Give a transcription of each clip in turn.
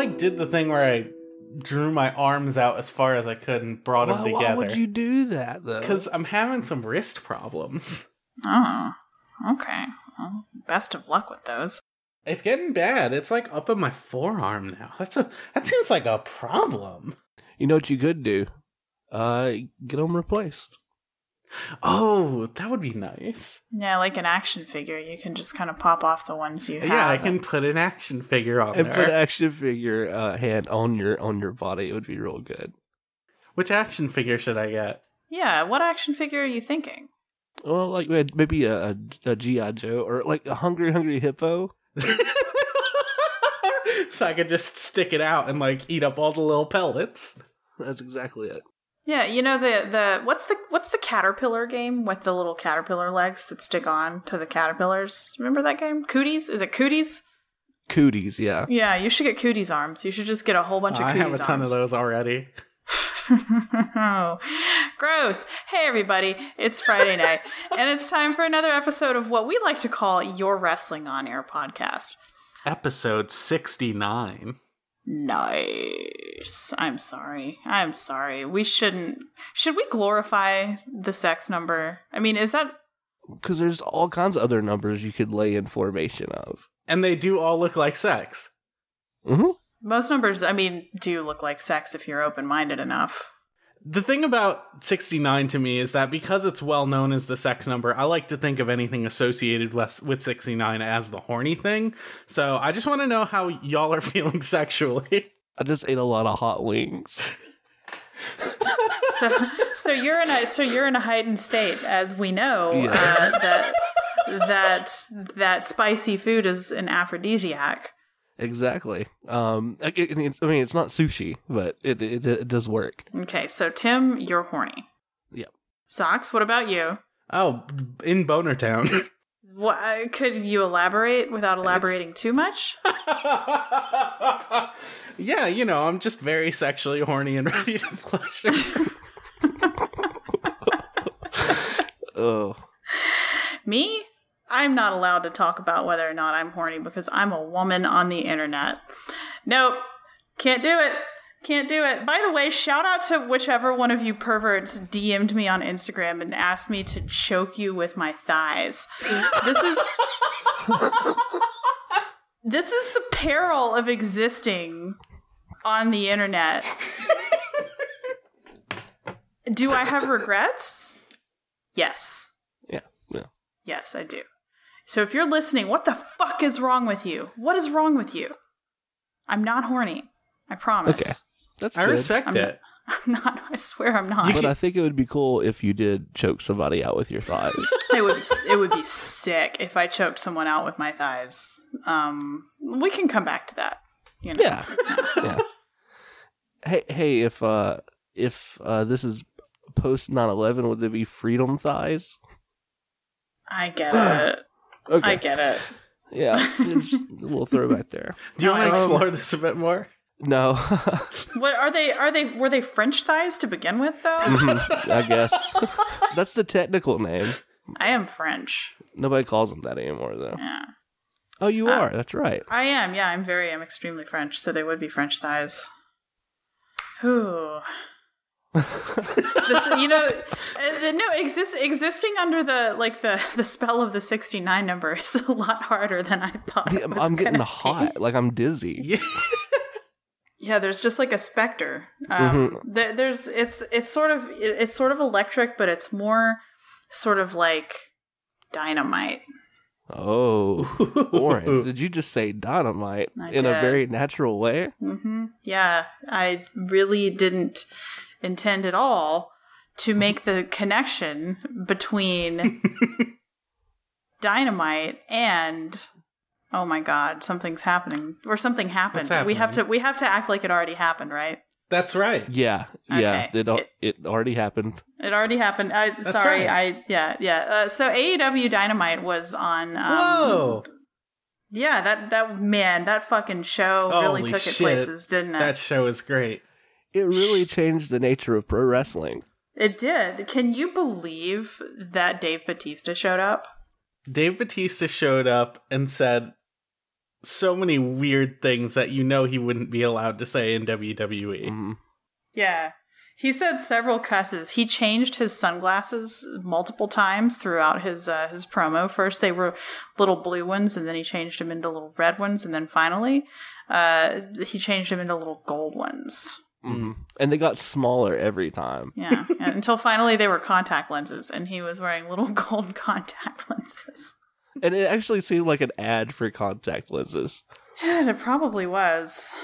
I I like did the thing where I drew my arms out as far as I could and brought Why, them why together. would you do that though? Because I'm having some wrist problems. Oh, okay. Well, best of luck with those. It's getting bad. It's like up in my forearm now. That's a that seems like a problem. you know what you could do? Uh, get them replaced. Oh, that would be nice. Yeah, like an action figure, you can just kind of pop off the ones you have. Yeah, I can put an action figure on And there. put an action figure uh, hand on your on your body. It would be real good. Which action figure should I get? Yeah, what action figure are you thinking? Well, like maybe a, a, a GI Joe or like a hungry hungry hippo. so I could just stick it out and like eat up all the little pellets. That's exactly it. Yeah, you know the the what's the what's the caterpillar game with the little caterpillar legs that stick on to the caterpillars? Remember that game? Cooties? Is it cooties? Cooties, yeah. Yeah, you should get cooties arms. You should just get a whole bunch of I have a ton arms. of those already. oh, gross. Hey, everybody. It's Friday night, and it's time for another episode of what we like to call Your Wrestling on Air podcast. Episode 69. Nice. I'm sorry. I'm sorry. We shouldn't. Should we glorify the sex number? I mean, is that. Because there's all kinds of other numbers you could lay in formation of. And they do all look like sex. Mm-hmm. Most numbers, I mean, do look like sex if you're open minded enough. The thing about 69 to me is that because it's well known as the sex number, I like to think of anything associated with, with 69 as the horny thing. So I just want to know how y'all are feeling sexually. I just ate a lot of hot wings. So, so you're in a so you're in a heightened state, as we know Yeah. uh, that that that spicy food is an aphrodisiac. Exactly. Um, I, I mean, it's not sushi, but it it, it does work. Okay, so Tim, you're horny. Yep. Socks, what about you? Oh, in Boner Town. What, could you elaborate without elaborating too much? yeah, you know, I'm just very sexually horny and ready to pleasure. Oh, Me? I'm not allowed to talk about whether or not I'm horny because I'm a woman on the internet. Nope. Can't do it. Can't do it. By the way, shout out to whichever one of you perverts DM'd me on Instagram and asked me to choke you with my thighs. This is This is the peril of existing on the internet. Do I have regrets? Yes. yeah, yeah. Yes, I do. So if you're listening, what the fuck is wrong with you? What is wrong with you? I'm not horny. I promise. Okay. That's I good. respect I'm it. I'm not. I swear I'm not. But I think it would be cool if you did choke somebody out with your thighs. it would be it would be sick if I choked someone out with my thighs. Um, we can come back to that. You know. yeah, yeah. Hey, hey, if uh, if uh, this is post 9-11, would there be freedom thighs? I get it. Okay, I get it. yeah, just a little throwback there. Do you want to Um, explore this a bit more? No, What are they? Are they? Were they French thighs to begin with, though? Mhm, I guess that's the technical name. I am French. Nobody calls them that anymore, though. Yeah, Oh, you are. That's right. I am. Yeah, I'm very. I'm extremely French, so they would be French thighs. Whew. This, you know, uh, no exist existing under the like the the spell of the sixty nine number is a lot harder than I thought. it I'm, was I'm getting gonna be. hot. Like I'm dizzy. Yeah. Yeah, there's just like a specter. Um, Mm-hmm. there, there's it's it's sort of it- it's sort of electric, but it's more sort of like dynamite. Oh, Warren, did you just say dynamite I in a very natural way? hmm Yeah, I really didn't intend at all to make the connection between dynamite and oh my god, something's happening or something happened. What's We have to we have to act like it already happened, right? That's right. Yeah, yeah. Okay. It, It- it already happened. It already happened. I sorry. right. I yeah yeah. Uh, so AEW Dynamite was on. Um, Whoa. Yeah, that that man, that fucking show really Holy took it places, didn't it? That show is great. It really changed the nature of pro wrestling. It did. Can you believe that Dave Batista showed up? Dave Batista showed up and said, so many weird things that you know he wouldn't be allowed to say in WWE. Mhm. Yeah. He said several cusses. He changed his sunglasses multiple times throughout his uh, his promo. First they were little blue ones, and then he changed them into little red ones, and then finally uh, he changed them into little gold ones. Mhm. And they got smaller every time. Yeah, and until finally they were contact lenses, and he was wearing little gold contact lenses. And it actually seemed like an ad for contact lenses. Yeah, it probably was.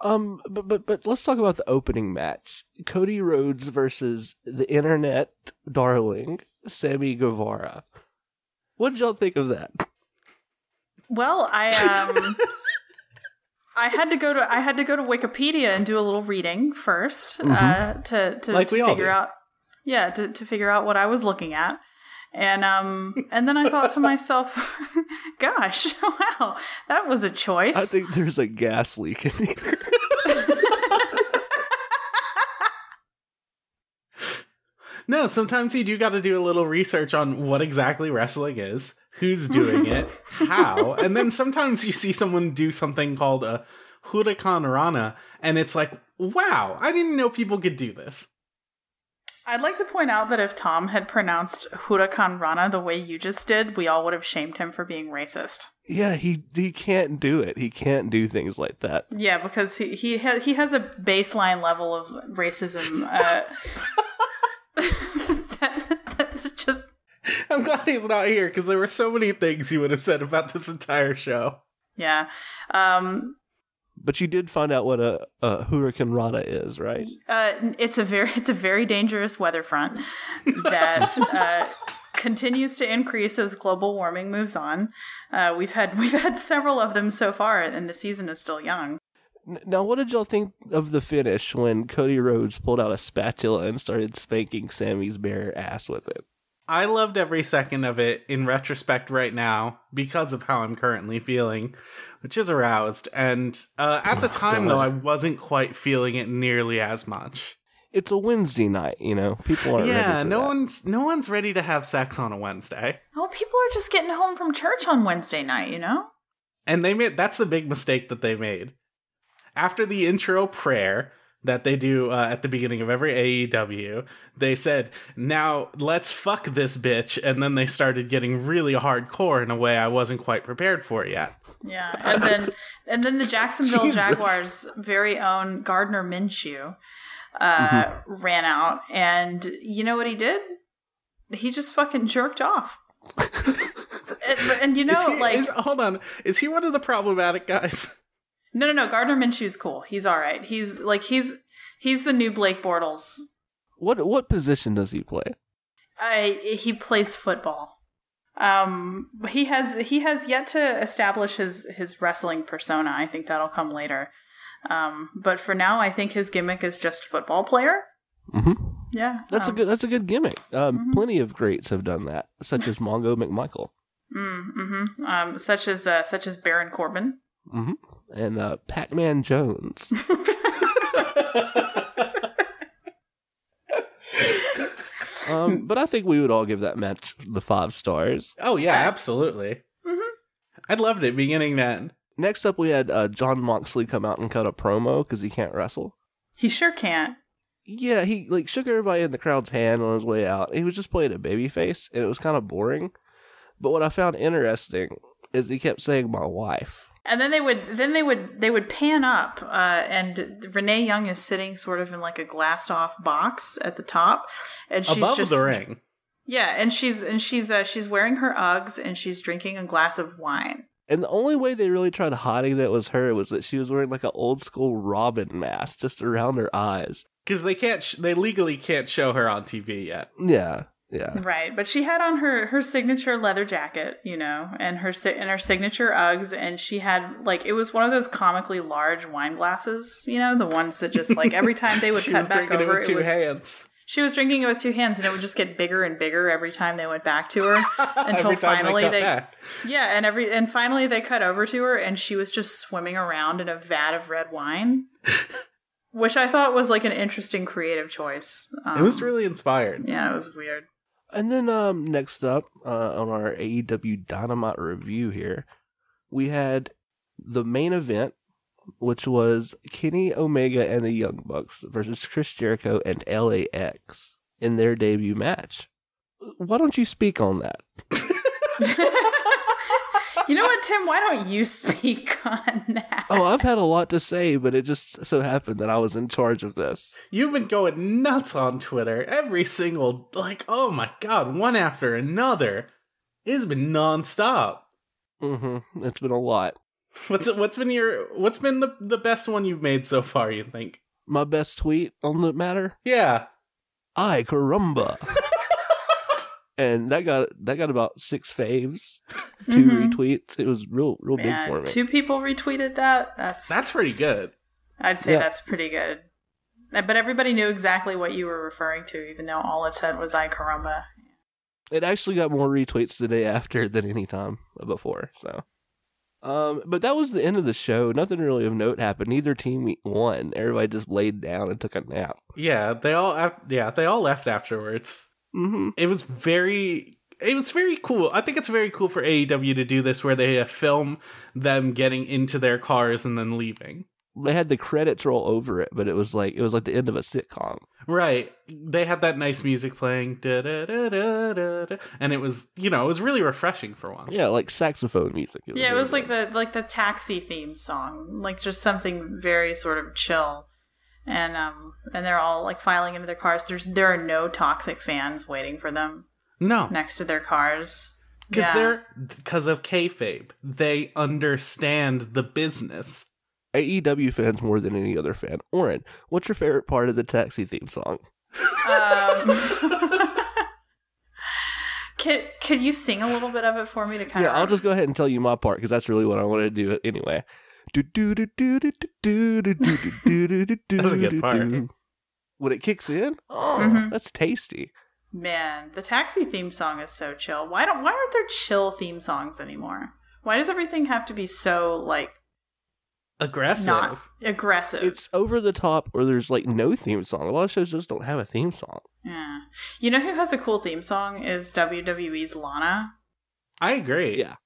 Um, but but but let's talk about the opening match: Cody Rhodes versus the internet darling Sammy Guevara. What did y'all think of that? Well, I um I had to go to I had to go to Wikipedia and do a little reading 1st uh, to to, Like to figure out yeah to, to figure out what I was looking at. And um and then I thought to myself, gosh, wow, that was a choice. I think there's a gas leak in here. No, sometimes you do got to do a little research on what exactly wrestling is, who's doing it, how, and then sometimes you see someone do something called a Huracan Rana, and it's like, wow, I didn't know people could do this. I'd like to point out that if Tom had pronounced Huracan Rana the way you just did, we all would have shamed him for being racist. yeah, he he can't do it. He can't do things like that. Yeah, because he he ha- he has a baseline level of racism uh, that, that's just I'm glad he's not here because there were so many things he would have said about this entire show. yeah. Um, But you did find out what a, a Hurricane Rana is, right? uh, it's a very it's a very dangerous weather front that uh, continues to increase as global warming moves on. Uh, we've had we've had several of them so far, and the season is still young. Now, what did y'all think of the finish when Cody Rhodes pulled out a spatula and started spanking Sammy's bare ass with it? I loved every second of it in retrospect right now because of how I'm currently feeling, which is aroused. And uh, at the time, though, I wasn't quite feeling it nearly as much. It's a Wednesday night, you know. People aren't ready yeah, for no that. one's no one's ready to have sex on a Wednesday. Oh, people are just getting home from church on Wednesday night, you know. And they made that's the big mistake that they made. After the intro prayer that they do uh, at the beginning of every AEW, they said, "Now let's fuck this bitch," and then they started getting really hardcore in a way I wasn't quite prepared for yet. Yeah, and then and then the Jacksonville. Jaguars' very own Gardner Minshew uh, ran out, and you know what he did? He just fucking jerked off. and, and you know, he- like is- hold on, is he one of the problematic guys? No, no, no. Gardner Minshew's cool. He's all right. He's like he's he's the new Blake Bortles. What what position does he play? I he plays football. Um, he has he has yet to establish his his wrestling persona. I think that'll come later. Um, but for now, I think his gimmick is just football player. hmm Yeah, That's um, a good that's a good gimmick. Um, Mhm. Plenty of greats have done that, such as Mongo McMichael Mm, hmm Um, such as uh, such as Baron Corbin. hmm and uh, Pac Man Jones. um, but I think we would all give that match the five stars. Oh yeah, absolutely. Mhm. I loved it beginning to end. Next up, we had uh, Jon Moxley come out and cut a promo because he can't wrestle. He sure can't. Yeah, he like shook everybody in the crowd's hand on his way out. He was just playing a babyface, and it was kind of boring. But what I found interesting is he kept saying "my wife." And then they would then they would they would pan up, uh, and Renee Young is sitting sort of in like a glassed off box at the top, and she's Above just the ring. Yeah, and she's and she's uh, she's wearing her Uggs and she's drinking a glass of wine. And the only way they really tried hiding that was her was that she was wearing like an old school Robin mask just around her eyes. Because they can't, sh- they legally can't show her on TV yet. Yeah, yeah. Right, but she had on her her signature leather jacket, you know, and her and her signature Uggs, and she had like it was one of those comically large wine glasses, you know, the ones that just like every time they would cut was back over, it with it two was hands. she was drinking it with two hands, and it would just get bigger and bigger every time they went back to her until finally cut they yeah, and every and finally they cut over to her, and she was just swimming around in a vat of red wine. Which I thought was like an interesting creative choice. Um, It was really inspired. yeah, it was weird. And then um next up uh, on our AEW Dynamite review here, we had the main event, which was Kenny Omega and the Young Bucks versus Chris Jericho and LAX in their debut match. Why don't you speak on that? you know what, Tim? Why don't you speak on that? Oh, I've had a lot to say, but it just so happened that I was in charge of this. You've been going nuts on Twitter. Every single, like, oh my god, one after another. It's been nonstop. Mm-hmm. It's been a lot. What's what's been your what's been the the best one you've made so far? You think? My best tweet on the matter. Yeah. I carumba. and that got that got about six faves, 2 Mhm. retweets. It was real real big for me. two people retweeted that. That's That's pretty good. I'd say Yeah. that's pretty good. Uh, But everybody knew exactly what you were referring to, even though all it said was "I caramba." It actually got more retweets the day after than any time before. So, um, but that was the end of the show. Nothing really of note happened. Neither team won. Everybody just laid down and took a nap. Yeah, they all yeah, they all left afterwards. Mm-hmm. It was very it was very cool. I think it's very cool for AEW to do this where they uh, film them getting into their cars and then leaving. They had the credits roll over it, but it was like it was like the end of a sitcom. Right. They had that nice music playing da, da, da, da, da, da, and it was, you know, it was really refreshing for once. Yeah, like saxophone music. Yeah, it really was like the like the taxi theme song, like just something very sort of chill. And um and they're all like filing into their cars. There's there are no toxic fans waiting for them No. next to their cars. Because Yeah. they're because of kayfabe. They understand the business. AEW fans more than any other fan. Oren, what's your favorite part of the taxi theme song? Um, could could you sing a little bit of it for me to kind Yeah, of? Yeah, I'll just go ahead and tell you my part because that's really what I wanted to do anyway. Do do do do do do do do do do do do a good part. When it kicks in, oh, Mhm. that's tasty. Man, the taxi theme song is so chill. Why don't why aren't there chill theme songs anymore? Why does everything have to be so like Aggressive. not aggressive? It's over the top, or there's like no theme song. A lot of shows just don't have a theme song. yeah. You know who has a cool theme song is WWE's Lana. I agree. Yeah.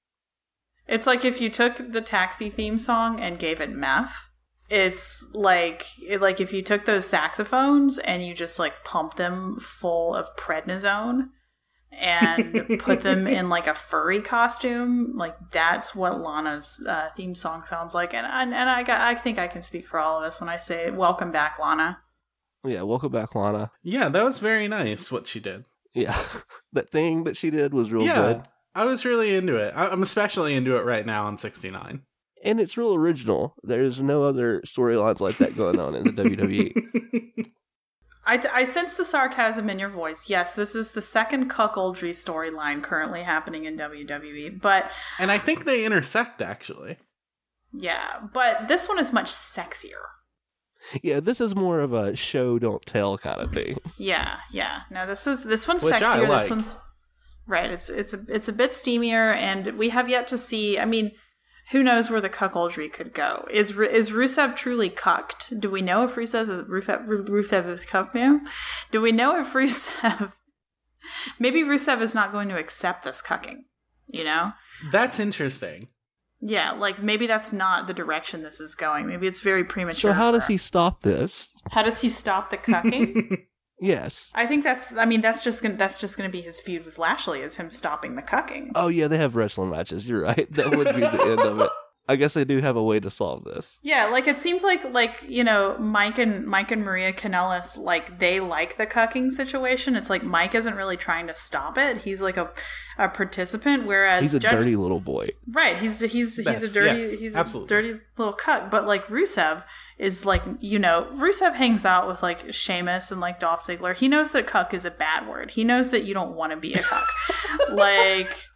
It's like if you took the taxi theme song and gave it meth. It's like it, like if you took those saxophones and you just like pumped them full of prednisone and put them in like a furry costume, like that's what Lana's uh, theme song sounds like. And and, and I got, I think I can speak for all of us when I say welcome back, Lana. Yeah, welcome back, Lana. Yeah, that was very nice what she did. Yeah, that thing that she did was real yeah. good, I was really into it. I- I'm especially into it right now on 69. and it's real original. There's no other storylines like that going on in the. WWE. I, I sense the sarcasm in your voice. Yes, this is the second cuckoldry storyline currently happening in WWE, but and I think they intersect actually. Yeah, but this one is much sexier. Yeah, this is more of a show don't tell kind of thing. Yeah, yeah. No, this is this one's Which I sexier. like. This one's right. It's it's a it's a bit steamier, and we have yet to see. I mean, who knows where the cuckoldry could go? Is is Rusev truly cucked? Do we know if Rusev is Rusev, Ru- Rusev is cucked him? Do we know if Rusev? Maybe Rusev is not going to accept this cucking. You know. That's interesting. Yeah, like maybe that's not the direction this is going. Maybe it's very premature. So how does he stop this? How does he stop the cucking? Yes. I think that's. I mean, that's just gonna. That's just gonna be his feud with Lashley. Is him stopping the cucking? Oh yeah, they have wrestling matches. You're right. That would be the end of it. I guess they do have a way to solve this. Yeah, like it seems like like you know Mike and Mike and Maria Kanellis like they like the cucking situation. It's like Mike isn't really trying to stop it. He's like a a participant, whereas He's a Judge- dirty little boy. right. He's he's he's a dirty yes, he's absolutely. a dirty little cuck. But like Rusev is like you know Rusev hangs out with like Sheamus and like Dolph Ziggler. He knows that cuck is a bad word. He knows that you don't want to be a cuck. like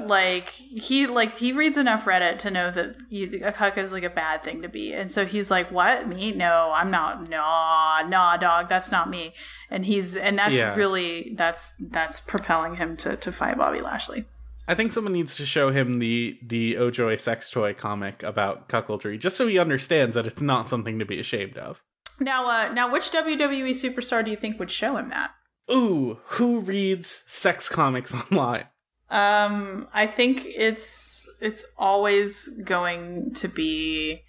like he like he reads enough reddit to know that you, a cuck is like a bad thing to be and so he's like what me no i'm not nah nah dog that's not me and he's and that's Yeah. really that's that's propelling him to to fight bobby lashley I think someone needs to show him the the Ojoy sex toy comic about cuckoldry, just so he understands that it's not something to be ashamed of. now uh now which wwe superstar do you think would show him that Ooh, who reads sex comics online? Um, I think it's it's always going to be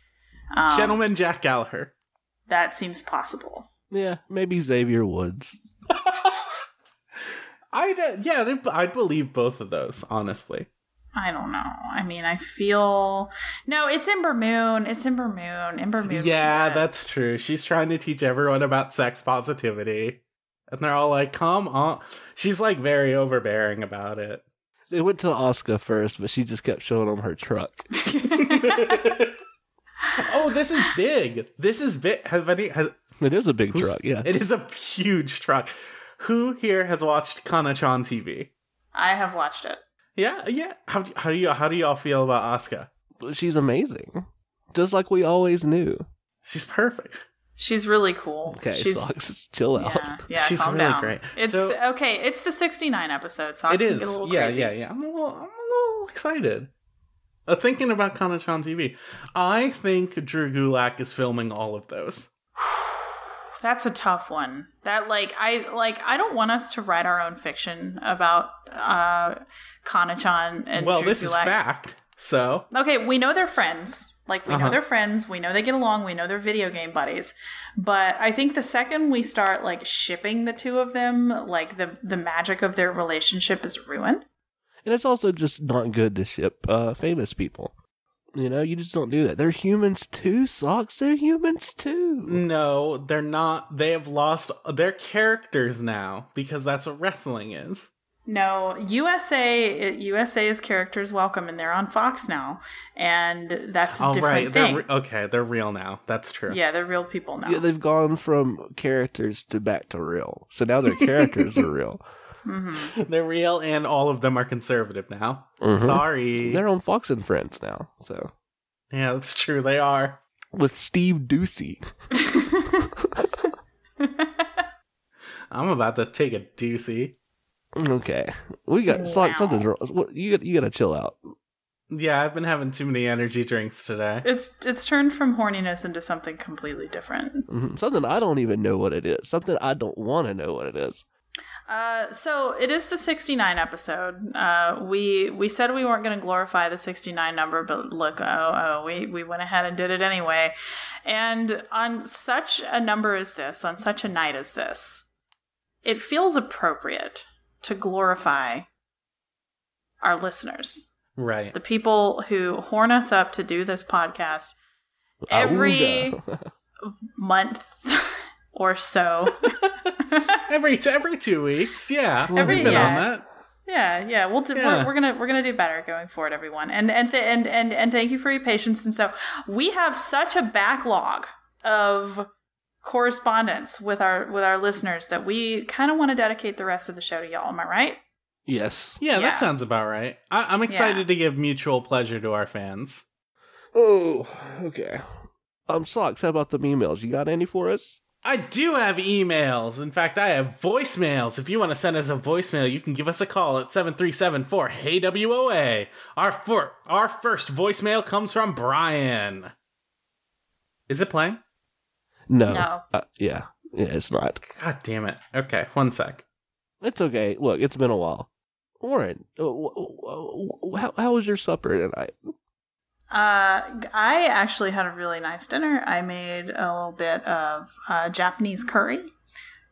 um, Gentleman Jack Gallagher. That seems possible. Yeah, maybe Xavier Woods. I'd uh, yeah, I'd, I'd believe both of those honestly. I don't know. I mean, I feel no. It's Ember Moon. It's Ember Moon. Ember Moon. Yeah, means that's true. She's trying to teach everyone about sex positivity, and they're all like, "Come on." She's like very overbearing about it. They went to Oscar first, but she just kept showing them her truck. oh, this is big. This is big. Have any? Has, It is a big truck, yes. It is a huge truck. Who here has watched Kana-chan TV? I have watched it. Yeah, yeah. How do, how do you how do y'all feel about Asuka? She's amazing. Just like we always knew. She's perfect. She's really cool. Okay, She's Sox, chill out. yeah, yeah. She's calm really down. great. It's So- okay. It's the sixty nine episode, so I It can is. get a little Yeah, crazy. yeah, yeah. I'm a little, I'm a little excited. Uh, thinking about Kana-chan TV, I think Drew Gulak is filming all of those. That's a tough one. That like I like I don't want us to write our own fiction about uh Kana-chan and well, Drew this is fact. So Okay, we know they're friends. Like we know Uh-huh. they're friends, we know they get along, we know they're video game buddies. But I think the second we start like shipping the two of them, like the the magic of their relationship is ruined. And it's also just not good to ship uh, famous people. You know, you just don't do that. They're humans too, Socks. They're humans too. no, they're not. They have lost their characters now because that's what wrestling is. No, USA USA's characters welcome and they're on Fox now. And that's a Oh different right, they're thing. re- okay. They're real now. That's true. yeah, they're real people now. Yeah, they've gone from characters to back to real. So now their characters are real. hmm they're real, and all of them are conservative now. Mhm. Sorry. They're on Fox and Friends now. So yeah, that's true. They are. with Steve Doocy. I'm about to take a doozy. Okay, we got Sock. Wow. Something's wrong. You got. You got to chill out. Yeah, I've been having too many energy drinks today. It's it's turned from horniness into something completely different. Mhm. Something I don't even know what it is. Something I don't want to know what it is. Uh, so it is the 69 episode. Uh, we we said we weren't going to glorify the 69 number, but look, oh, oh, we we went ahead and did it anyway. And on such a number as this, on such a night as this, it feels appropriate to glorify our listeners, Right. the people who horn us up to do this podcast every month or so. every t- every two weeks. Yeah, Every- we've been yeah. on that. Yeah, yeah. We'll do, Yeah. We're, we're gonna we're gonna do better going forward, everyone. And and th- and and and thank you for your patience. And so we have such a backlog of correspondence with our with our listeners that we kind of want to dedicate the rest of the show to y'all. Am I right? yes. Yeah, Yeah. that sounds about right. I- I'm excited Yeah. to give mutual pleasure to our fans. Oh, okay. Um, socks. How about the emails? You got any for us? I do have emails. In fact, I have voicemails. If you want to send us a voicemail, you can give us a call at 7374 Hey WOA. Our, for- our first voicemail comes from Brian. Is it playing? No. No. Uh, yeah. Yeah, it's not. God damn it. Okay, one sec. It's okay. Look, it's been a while. Warren, uh, how how was your supper tonight? Uh, I actually had a really nice dinner. I made a little bit of uh, Japanese curry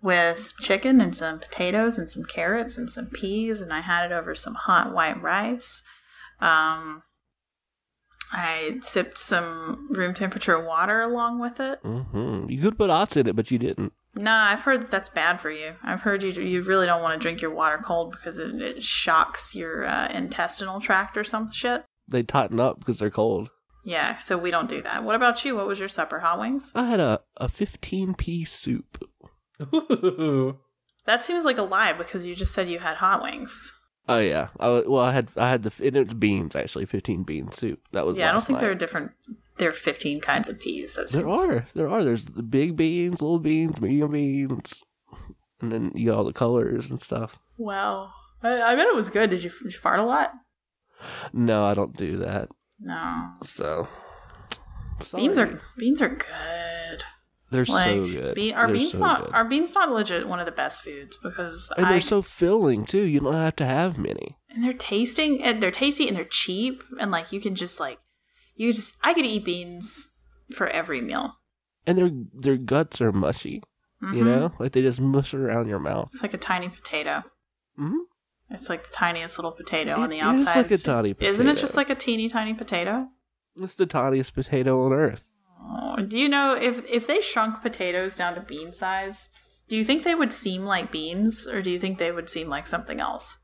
with some chicken and some potatoes and some carrots and some peas, and I had it over some hot white rice. Um, I sipped some room temperature water along with it. hmm You could put oats in it, but you didn't. Nah, I've heard that that's bad for you. I've heard you you really don't want to drink your water cold because it, it shocks your uh, intestinal tract or some shit. They tighten up because they're cold. Yeah, so we don't do that. What about you? What was your supper? Hot wings? I had a, a 15 piece soup. Ooh. That seems like a lie because you just said you had hot wings. Oh yeah, I, well I had I had the and it's beans actually, 15 bean soup. That was yeah, I don't last think there are different. There are fifteen kinds of peas. That There seems- are there are there's the big beans, little beans, medium beans, and then you got all the colors and stuff. Wow, I, I bet it was good. Did you, did you fart a lot? No, I don't do that. No, So beans are beans are good. They're Like so good. bean, are They're beans so not good. are beans not legit one of the best foods because and I they're so filling too. You don't have to have many. and they're tasting and they're tasty and they're cheap and like you can just like you just I could eat beans for every meal. And their their guts are mushy. You Mhm. know, like they just mush around your mouth. It's like a tiny potato. hmm It's like the tiniest little potato on the It outside. like a It's- tiny Isn't it just like a teeny tiny potato? It's the tiniest potato on earth. Oh, do you know if if they shrunk potatoes down to bean size, do you think they would seem like beans or do you think they would seem like something else?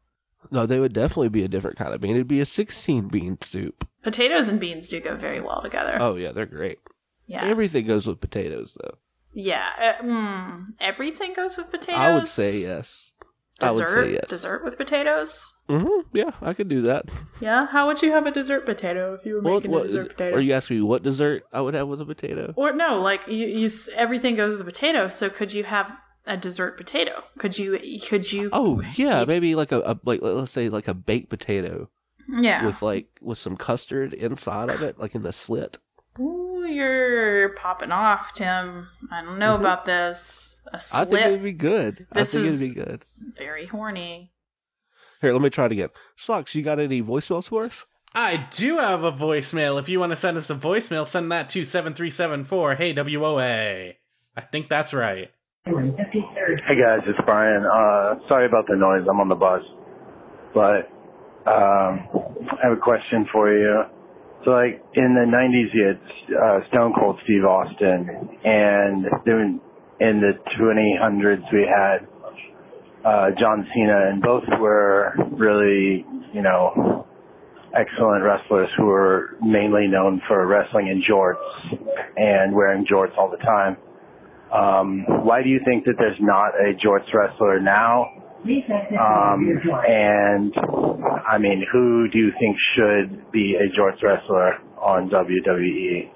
No, they would definitely be a different kind of bean. It'd be a sixteen bean soup. Potatoes and beans do go very well together. Oh yeah, they're great. yeah. Everything goes with potatoes, though. yeah. Uh, mm, everything goes with potatoes. I would say yes. Dessert, yes. dessert with potatoes. hmm Yeah, I could do that. Yeah. How would you have a dessert potato if you were What, making what, a dessert potato? are you asking me what dessert I would have with a potato? Or no, like you, you, everything goes with a potato. So could you have a dessert potato? Could you? Could you? Oh yeah, eat- maybe like a, a like let's say like a baked potato yeah. with like with some custard inside of it, like in the slit. Ooh, you're popping off, Tim. I don't know Mhm. about this. I think it'd be good. This I think is- it'd be good. very horny. Here, let me try it again. Socks, you got any voicemails for us? I do have a voicemail. If you want to send us a voicemail, send that to 7374 Hey WOA. I think that's right. Hey guys, it's Brian. Uh, sorry about the noise. I'm on the bus, but um, I have a question for you. So, like in the '90s, you had uh, Stone Cold Steve Austin, and then in the 2000s, we had uh, John Cena, and both were really, you know, excellent wrestlers who were mainly known for wrestling in jorts and wearing jorts all the time. Um, why do you think that there's not a jorts wrestler now? Um, and I mean, who do you think should be a jorts wrestler on WWE?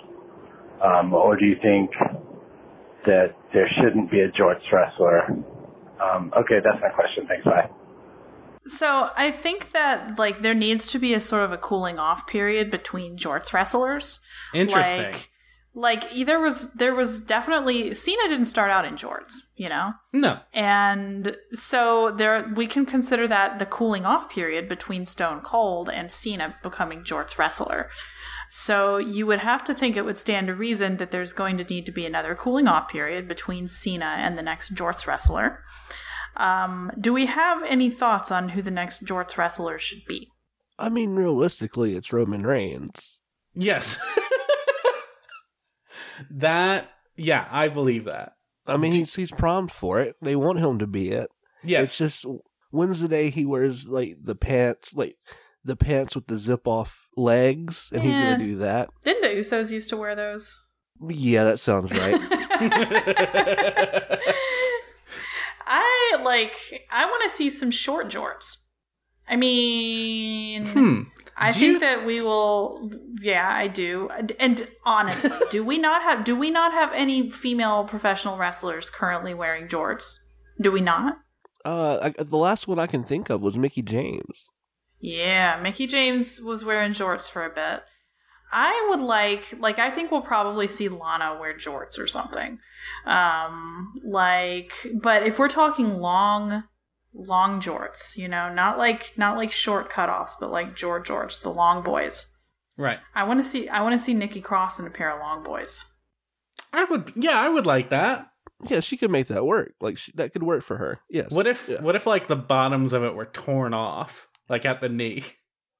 Um, or do you think that there shouldn't be a jorts wrestler? Um, okay, that's my question. Thanks. Bye. So I think that like there needs to be a sort of a cooling off period between jorts wrestlers. Interesting. Like, like there was there was definitely Cena didn't start out in jorts, you know. no. And so there we can consider that the cooling off period between Stone Cold and Cena becoming Jort's wrestler. So you would have to think it would stand to reason that there's going to need to be another cooling off period between Cena and the next Jorts wrestler. Um, do we have any thoughts on who the next Jorts wrestler should be? I mean, realistically, it's Roman Reigns. Yes. that, yeah, I believe that. I mean, he's he's primed for it. They want him to be it. Yeah, It's just when's the day he wears like the pants, like the pants with the zip off legs, and he's Yeah. gonna do that. Didn't the Usos used to wear those? Yeah, that sounds right. I like. I want to see some short jorts. I mean, hmm. I Do think that we will. Yeah, I do. And honestly, do we not have? Do we not have any female professional wrestlers currently wearing jorts? Do we not? uh, I, the last one I can think of was Mickie James. Yeah, Mickie James was wearing jorts for a bit. I would like, like, I think we'll probably see Lana wear jorts or something. Um, like, but if we're talking long, long jorts, you know, not like, not like short cutoffs, but like jort jorts, the long boys. Right. I want to see, I want to see Nikki Cross in a pair of long boys. I would, yeah, I would like that. Yeah, she could make that work. Like she, that could work for her. Yes. What if, Yeah. what if like the bottoms of it were torn off, like at the knee?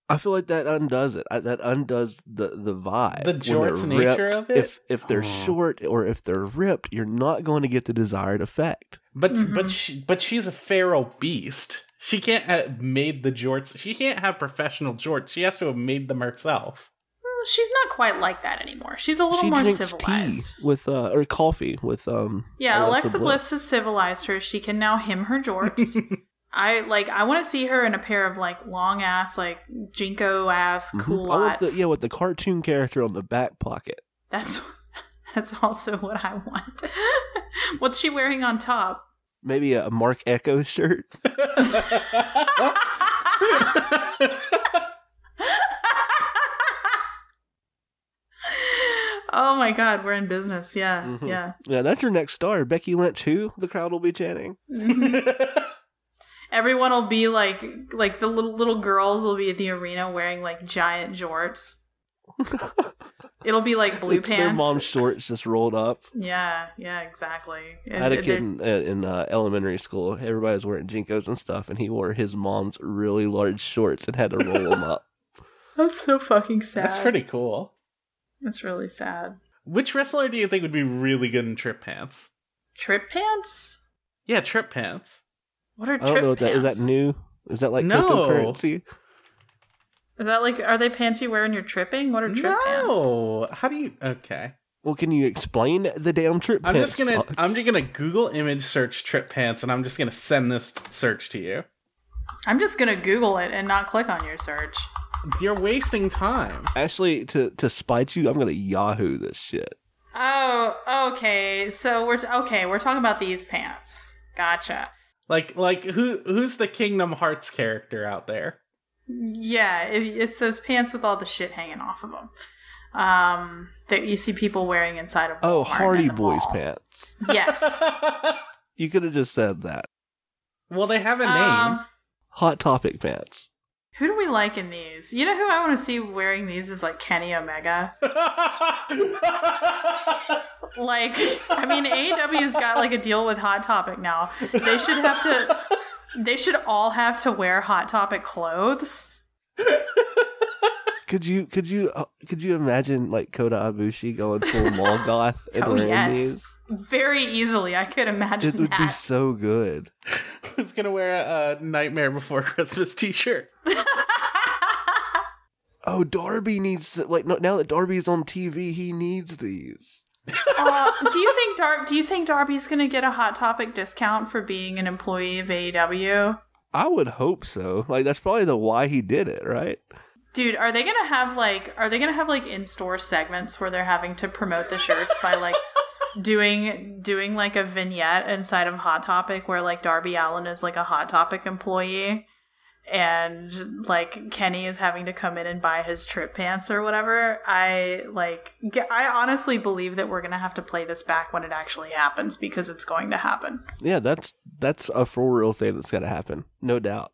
I feel like that undoes it. I, that undoes the the vibe. The jorts nature ripped, of it? If if they're Oh. short or if they're ripped, you're not going to get the desired effect. But Mhm. but she, but she's a feral beast. She can't have made the jorts. She can't have professional jorts. She has to have made them herself. Well, she's not quite like that anymore. She's a little she more drinks civilized. tea with uh or coffee with um. Yeah, Alexa, Bliss. has civilized her. She can now him her jorts. I like. I want to see her in a pair of like long ass, like JNCO ass Mhm. cool I the, yeah, with the cartoon character on the back pocket. That's that's also what I want. What's she wearing on top? Maybe a Marc Ecko shirt. Oh my god, we're in business. Yeah, Mhm. yeah. Yeah, that's your next star, Becky Lynch. Who the crowd will be chanting? Everyone will be like, like the little little girls will be at the arena wearing like giant jorts. It'll be like blue it's their pants. mom's shorts just rolled up. Yeah, yeah, exactly. I had a They're- kid in, uh, in uh, elementary school. Everybody was wearing JNCOs and stuff, and he wore his mom's really large shorts and had to roll them up. That's so fucking sad. That's pretty cool. That's really sad. Which wrestler do you think would be really good in trip pants? Trip pants? Yeah, trip pants. What are I trip don't know what that is. That new? Is that like No. cryptocurrency? Is that like are they pants you wear when you're tripping? What are trip pants? no. How do you? Okay. Well, can you explain the damn trip I'm pants just gonna. socks? I'm just gonna Google image search trip pants, and I'm just gonna send this search to you. I'm just gonna Google it and not click on your search. You're wasting time. Actually, to to spite you, I'm gonna Yahoo this shit. Oh, okay. So we're t- okay. We're talking about these pants. Gotcha. Like, like who? Who's the Kingdom Hearts character out there? Yeah, it, it's those pants with all the shit hanging off of them. Um, that you see people wearing inside of. Oh, Hardy Boys mall. pants. Yes. You could have just said that. well, they have a name. um, Hot Topic pants. who do we like in these? You know who I want to see wearing these is like Kenny Omega. Like, I mean, AEW's got like a deal with Hot Topic now. They should have to. They should all have to wear Hot Topic clothes. Could you could you uh, could you imagine like Kota Ibushi going full mall goth and Oh, wearing yes. these? Very easily, I could imagine It would be so good. Who's gonna wear a, a Nightmare Before Christmas T-shirt? Oh, Darby needs like now that Darby's on TV, he needs these. Uh, do you think Dar- Do you think Darby's gonna get a Hot Topic discount for being an employee of AEW? I would hope so. Like that's probably the why he did it, right? Dude, are they gonna have like are they gonna have like in store segments where they're having to promote the shirts by like doing doing like a vignette inside of Hot Topic where like Darby Allin is like a Hot Topic employee and like Kenny is having to come in and buy his trip pants or whatever. I like ge- I honestly believe that we're gonna have to play this back when it actually happens because it's going to happen. Yeah, that's that's a for real thing that's gonna happen, no doubt.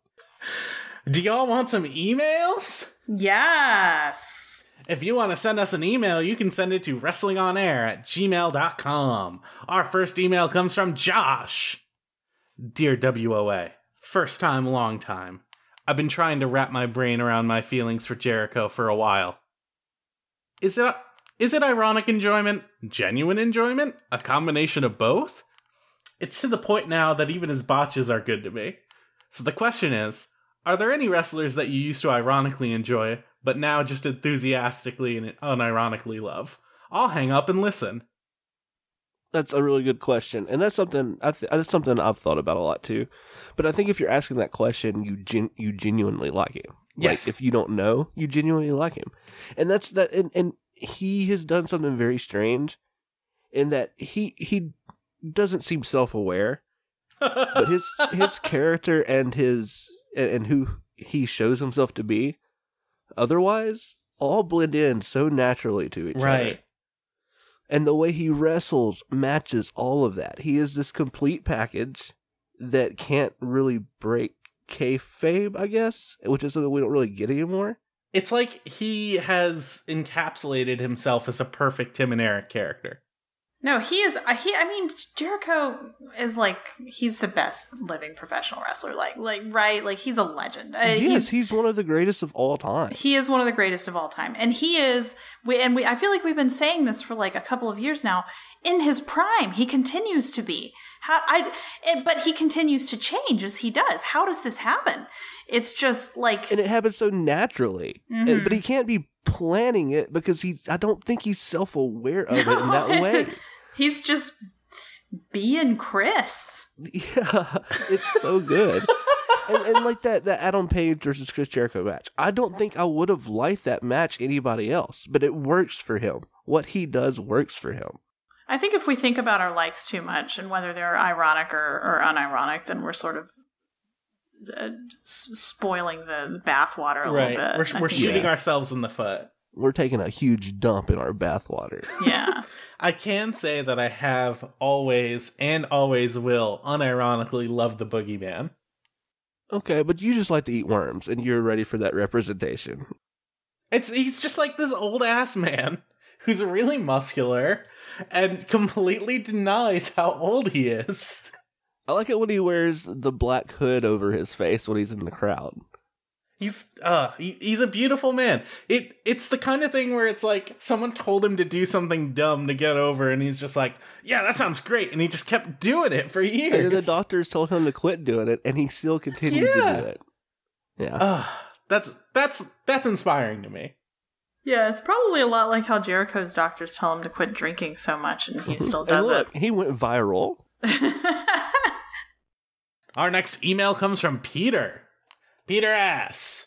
Do y'all want some emails? Yes. If you want to send us an email, you can send it to wrestlingonair at gmail.com. Our first email comes from Josh. Dear WOA, first time, long time. I've been trying to wrap my brain around my feelings for Jericho for a while. Is it is it ironic enjoyment? Genuine enjoyment? A combination of both? It's to the point now that even his botches are good to me. So the question is, are there any wrestlers that you used to ironically enjoy, but now just enthusiastically and unironically love? I'll hang up and listen. That's a really good question, and that's something I th- that's something I've thought about a lot too. But I think if you're asking that question, you gen- you genuinely like him. Yes. Like if you don't know, you genuinely like him, and that's that. And, and he has done something very strange, in that he he doesn't seem self aware, but his his character and his and, and who he shows himself to be, otherwise, all blend in so naturally to each other right. And the way he wrestles matches all of that. He is this complete package that can't really break kayfabe, I guess, which is something we don't really get anymore. It's like he has encapsulated himself as a perfect Tim and Eric character. No, he is. uh, He, I mean, Jericho is like he's the best living professional wrestler. Like, like right, like he's a legend. Uh, yes, he's, he's one of the greatest of all time. he is one of the greatest of all time, and he is. We and we. I feel like we've been saying this for like a couple of years now. In his prime, he continues to be. How I, it, but he continues to change as he does. How does this happen? It's just like And it happens so naturally. And- Mhm. but he can't be planning it because he I don't think he's self aware of it in that way. He's just being Chris. Yeah, it's so good. and, and like that that Adam Page versus Chris Jericho match, I don't think I would have liked that match anybody else, but it works for him. What he does works for him. I think if we think about our likes too much and whether they're ironic or, or unironic, then we're sort of uh, spoiling the bathwater a right. little bit. We're, we're shooting Yeah. ourselves in the foot. We're taking a huge dump in our bathwater. Yeah. I can say that I have always and always will unironically love the boogeyman. Okay, but you just like to eat worms, and you're ready for that representation. It's he's just like this old ass man who's really muscular and completely denies how old he is. I like it when he wears the black hood over his face when he's in the crowd. He's uh he, he's a beautiful man. It it's the kind of thing where it's like someone told him to do something dumb to get over and he's just like, "Yeah, that sounds great." And he just kept doing it for years. And then the doctors told him to quit doing it, and he still continued Yeah. to do it. Yeah. Uh, that's that's that's inspiring to me. Yeah, it's probably a lot like how Jericho's doctors tell him to quit drinking so much and he still does look, he went viral. Our next email comes from Peter. Peter ass.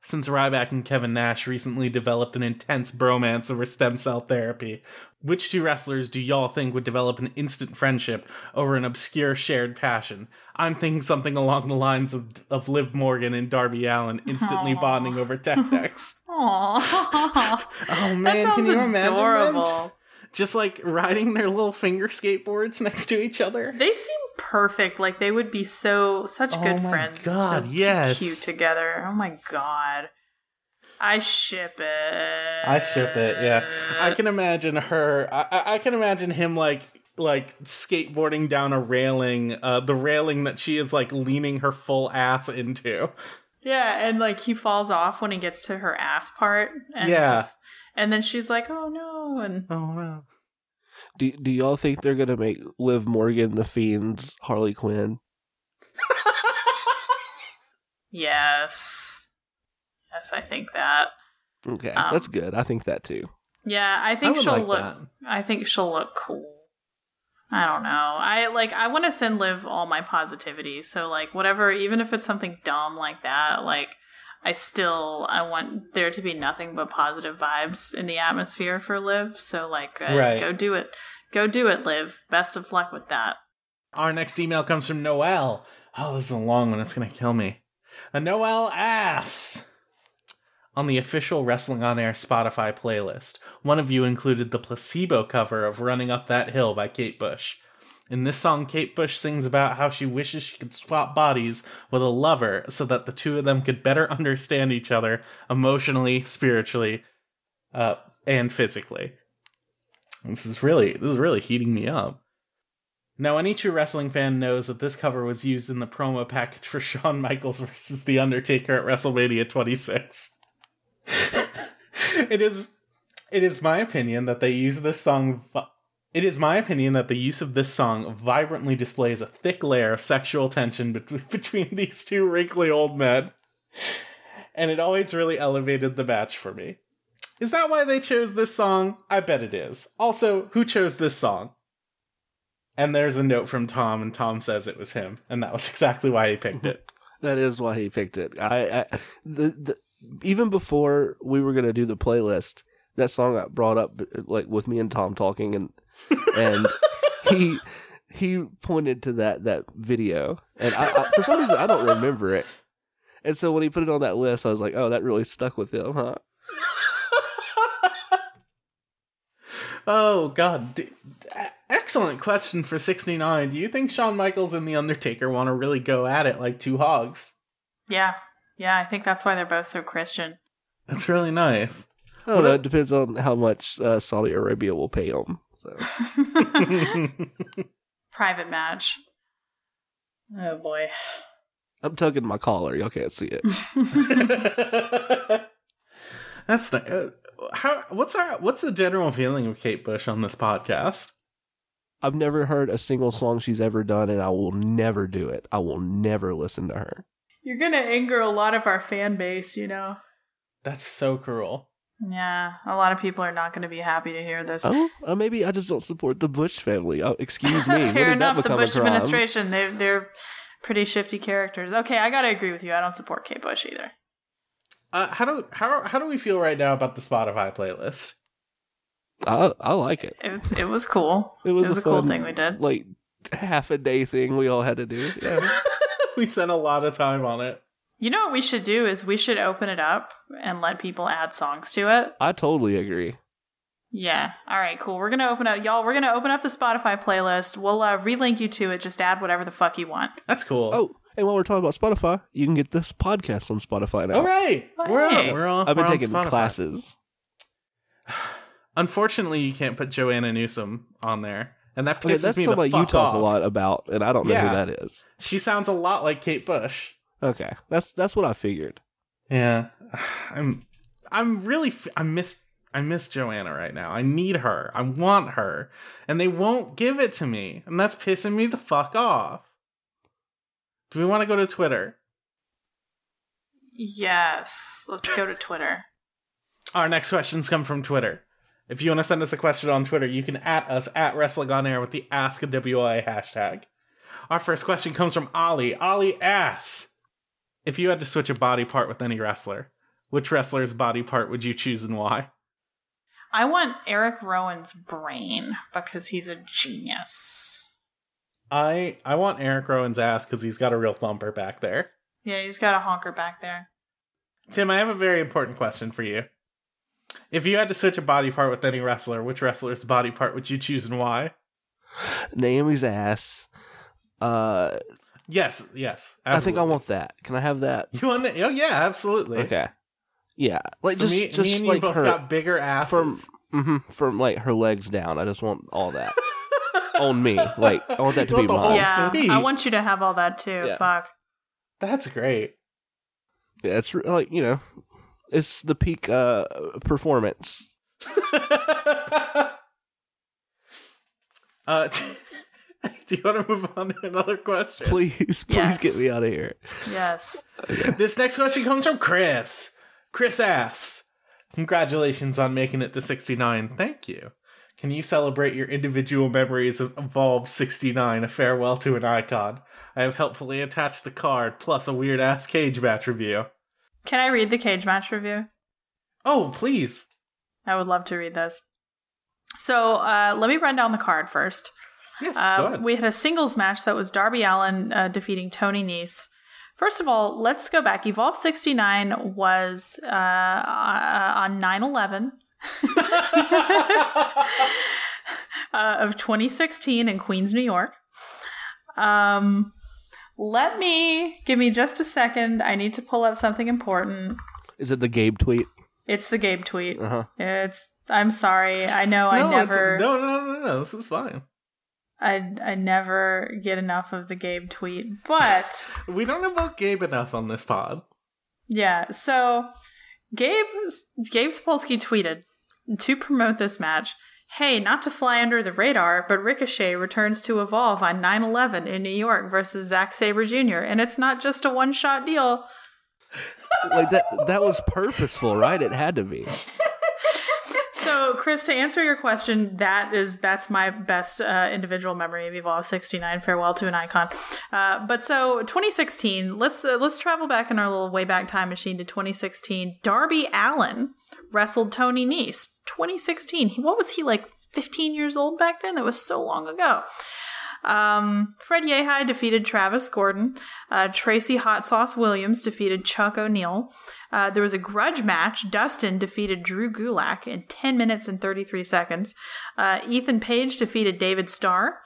Since Ryback and Kevin Nash recently developed an intense bromance over stem cell therapy, which two wrestlers do y'all think would develop an instant friendship over an obscure shared passion? I'm thinking something along the lines of, of Liv Morgan and Darby Allin instantly Aw. bonding over tech decks. Aww. Oh man, that sounds can you imagine adorable. Just, just like riding their little finger skateboards next to each other? They seem perfect. Like they would be so such good friends. Oh my friends. God, so yes. cute together. Oh my god. I ship it. I ship it. Yeah, I can imagine her. I, I- I can imagine him like like skateboarding down a railing, uh, the railing that she is like leaning her full ass into. Yeah, and like he falls off when he gets to her ass part. And Yeah. Just, and then she's like, "Oh no!" And Oh no! Do, do y'all think they're gonna make Liv Morgan the Fiend's Harley Quinn? yes, yes, I think that. Okay, Um, that's good. I think that too. Yeah, I I think would she'll like look. that. I think she'll look cool. I don't know. I like. I want to send Liv all my positivity. So like, whatever, even if it's something dumb like that, like. I still I want there to be nothing but positive vibes in the atmosphere for Liv. So like, uh, Right. go do it, go do it, Liv. Best of luck with that. Our next email comes from Noel. Oh, this is a long one. It's gonna kill me. A Noel asks on the official Wrestling on Air Spotify playlist. One of you included the placebo cover of "Running Up That Hill" by Kate Bush. In this song, Kate Bush sings about how she wishes she could swap bodies with a lover so that the two of them could better understand each other emotionally, spiritually, uh, and physically. This is really this is really heating me up. Now, any true wrestling fan knows that this cover was used in the promo package for Shawn Michaels versus The Undertaker at WrestleMania 26. it is it is my opinion that they use this song it is my opinion that the use of this song vibrantly displays a thick layer of sexual tension bet- between these two wrinkly old men. And it always really elevated the match for me. Is that why they chose this song? I bet it is. Also, who chose this song? And there's a note from Tom, and Tom says it was him, and that was exactly why he picked it. That is why he picked it. I, I the, the even before we were gonna do the playlist, that song got brought up like with me and Tom talking, and and he he pointed to that that video, and I, I, for some reason I don't remember it. And so when he put it on that list, I was like, "Oh, that really stuck with him, huh?" oh God! D- excellent question for sixty nine. Do you think Shawn Michaels and the Undertaker want to really go at it like two hogs? Yeah, yeah. I think that's why they're both so Christian. That's really nice. I don't know. It depends on how much uh, Saudi Arabia will pay them. So Private match. Oh boy. I'm tugging my collar. Y'all can't see it. That's not, uh, how. What's our What's the general feeling of Kate Bush on this podcast? I've never heard a single song she's ever done, and I will never do it. I will never listen to her. You're gonna anger a lot of our fan base, you know. That's so cruel. Yeah, a lot of people are not gonna be happy to hear this. Oh, uh, maybe I just don't support the Bush family. Oh, excuse me. when Fair did enough. The Bush administration, they they're pretty shifty characters. Okay, I gotta agree with you. I don't support Kate Bush either. Uh, how do how how do we feel right now about the Spotify playlist? I, I like it. It was, it was cool. It was, a, cool fun, thing we did. Like half a day thing we all had to do. Yeah. we spent a lot of time on it. You know what we should do is we should open it up and let people add songs to it. I totally agree. Yeah. All right, cool. We're going to open up, y'all, we're going to open up the Spotify playlist. We'll uh, relink you to it. Just add whatever the fuck you want. That's cool. Oh, and while we're talking about Spotify, you can get this podcast on Spotify now. all right. We're Hey. on. We're on. I've been we're taking Spotify. classes. Unfortunately, you can't put Joanna Newsom on there, and that pisses Okay, that's me the somebody fuck you talk off. a lot about, and I don't know Yeah. who that is. She sounds a lot like Kate Bush. Okay, that's that's what I figured. Yeah, I'm. I'm really. f- I miss. I miss Joanna right now. I need her. I want her, and they won't give it to me, and that's pissing me the fuck off. Do we want to go to Twitter? Yes. Let's go to Twitter. Our next questions come from Twitter. If you want to send us a question on Twitter, you can at us at Wrestling on Air with the Ask a WIA hashtag. Our first question comes from Ollie. Ollie asks If you had to switch a body part with any wrestler, which wrestler's body part would you choose and why? I want Eric Rowan's brain because he's a genius. I I want Eric Rowan's ass because he's got a real thumper back there. Yeah, he's got a honker back there. Tim, I have a very important question for you. If you had to switch a body part with any wrestler, which wrestler's body part would you choose and why? Naomi's ass. Uh, Yes, yes. I think I want that. Can I have that? You want it? Oh yeah, absolutely. Okay. Yeah, like So just me, just me and you like both her got bigger asses. from hmm from like her legs down. I just want all that on me. Like I want that to You be want whole mine. yeah, sweet. I want you to have all that too. Yeah. Fuck. That's great. Yeah, it's re- like you know, it's the peak uh performance. uh, do you want to move on to another question? Please, please Yes. get me out of here. Yes. This next question comes from Chris. Chris asks, "Congratulations on making it to 69. Thank you. Can you celebrate your individual memories of Evolve 69, a farewell to an icon? I have helpfully attached the card plus a weird ass cage match review. Can I read the cage match review? Oh, please. I would love to read this. So uh, let me run down the card first. Yes, go Uh, ahead. we had a singles match that was Darby Allin uh, defeating Tony Nese. First of all, let's go back. Evolve 69 was uh, uh, on 9 11 uh, of 2016 in Queens, New York. Um, let me give me just a second. I need to pull up something important. Is it the Gabe tweet? It's the Gabe tweet. Uh huh. It's. I'm sorry. I know no, I never. No, no, no, no, no. This is fine. I I never get enough of the Gabe tweet, but We don't invoke Gabe enough on this pod. yeah. So Gabe Gabe Sapolsky tweeted to promote this match. Hey, not to fly under the radar, but Ricochet returns to Evolve on 9/11 in New York versus Zack Sabre Jr. And it's not just a one-shot deal. Like that. That was purposeful, right? It had to be. So, Chris, to answer your question, that is that's my best uh, individual memory of Evolve '69. Farewell to an icon. Uh, but so 2016, let's uh, let's travel back in our little way back time machine to 2016. Darby Allin wrestled Tony Nese. 2016. What was he like? 15 years old back then? That was so long ago. Um, Fred Yehi defeated Travis Gordon. Uh, Tracy Hot Sauce Williams defeated Chuck O'Neil. Uh, there was a grudge match. Dustin defeated Drew Gulak in 10 minutes and 33 seconds. Uh, Ethan Page defeated David Starr.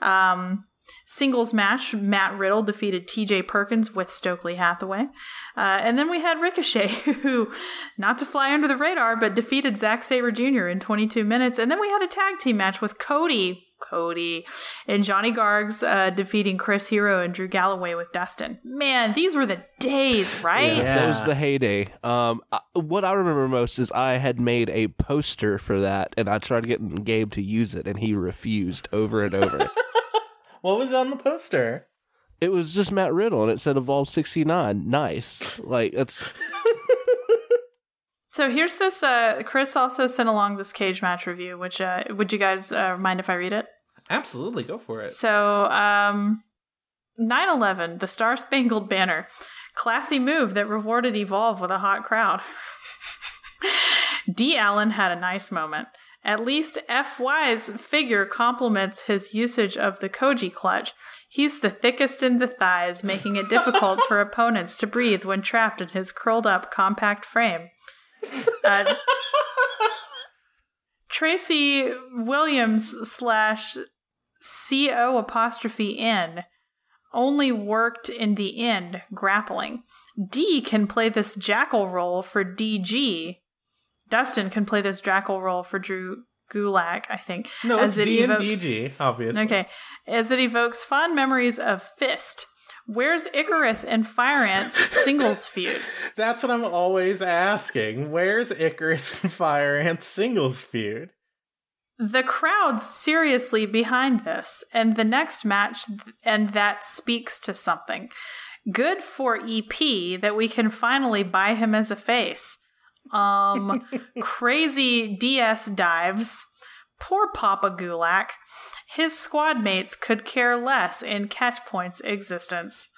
Um, singles match, Matt Riddle defeated TJ Perkins with Stokely Hathaway. Uh, and then we had Ricochet, who, not to fly under the radar, but defeated Zack Sabre Jr. in 22 minutes. And then we had a tag team match with Cody. Cody and Johnny Gargs uh, defeating Chris Hero and Drew Galloway with Dustin. Man, these were the days, right? Yeah, that was the heyday. Um, I, what I remember most is I had made a poster for that, and I tried getting Gabe to use it, and he refused over and over. What was on the poster? it was just Matt Riddle, and it said Evolve sixty nine. Nice, like that's So here's this. Uh, Chris also sent along this cage match review, which uh, would you guys uh, mind if I read it? Absolutely, go for it. So, um, 9/11, the Star Spangled Banner, classy move that rewarded Evolve with a hot crowd. D. Allen had a nice moment. At least FY's figure complements his usage of the Koji clutch. He's the thickest in the thighs, making it difficult for opponents to breathe when trapped in his curled up, compact frame. Uh, Tracy Williams slash CO apostrophe N only worked in the end grappling. D can play this jackal role for DG. Dustin can play this jackal role for Drew Gulak, I think. No, as it's it D and DG, obviously. Okay. As it evokes fond memories of Fist. Where's Icarus and Fire Ant's singles feud? That's what I'm always asking. Where's Icarus and Fire Ants singles feud? The crowd's seriously behind this, and the next match, and that speaks to something. Good for EP that we can finally buy him as a face. Um, crazy DS dives. Poor Papa Gulak. His squad mates could care less in Catchpoint's existence.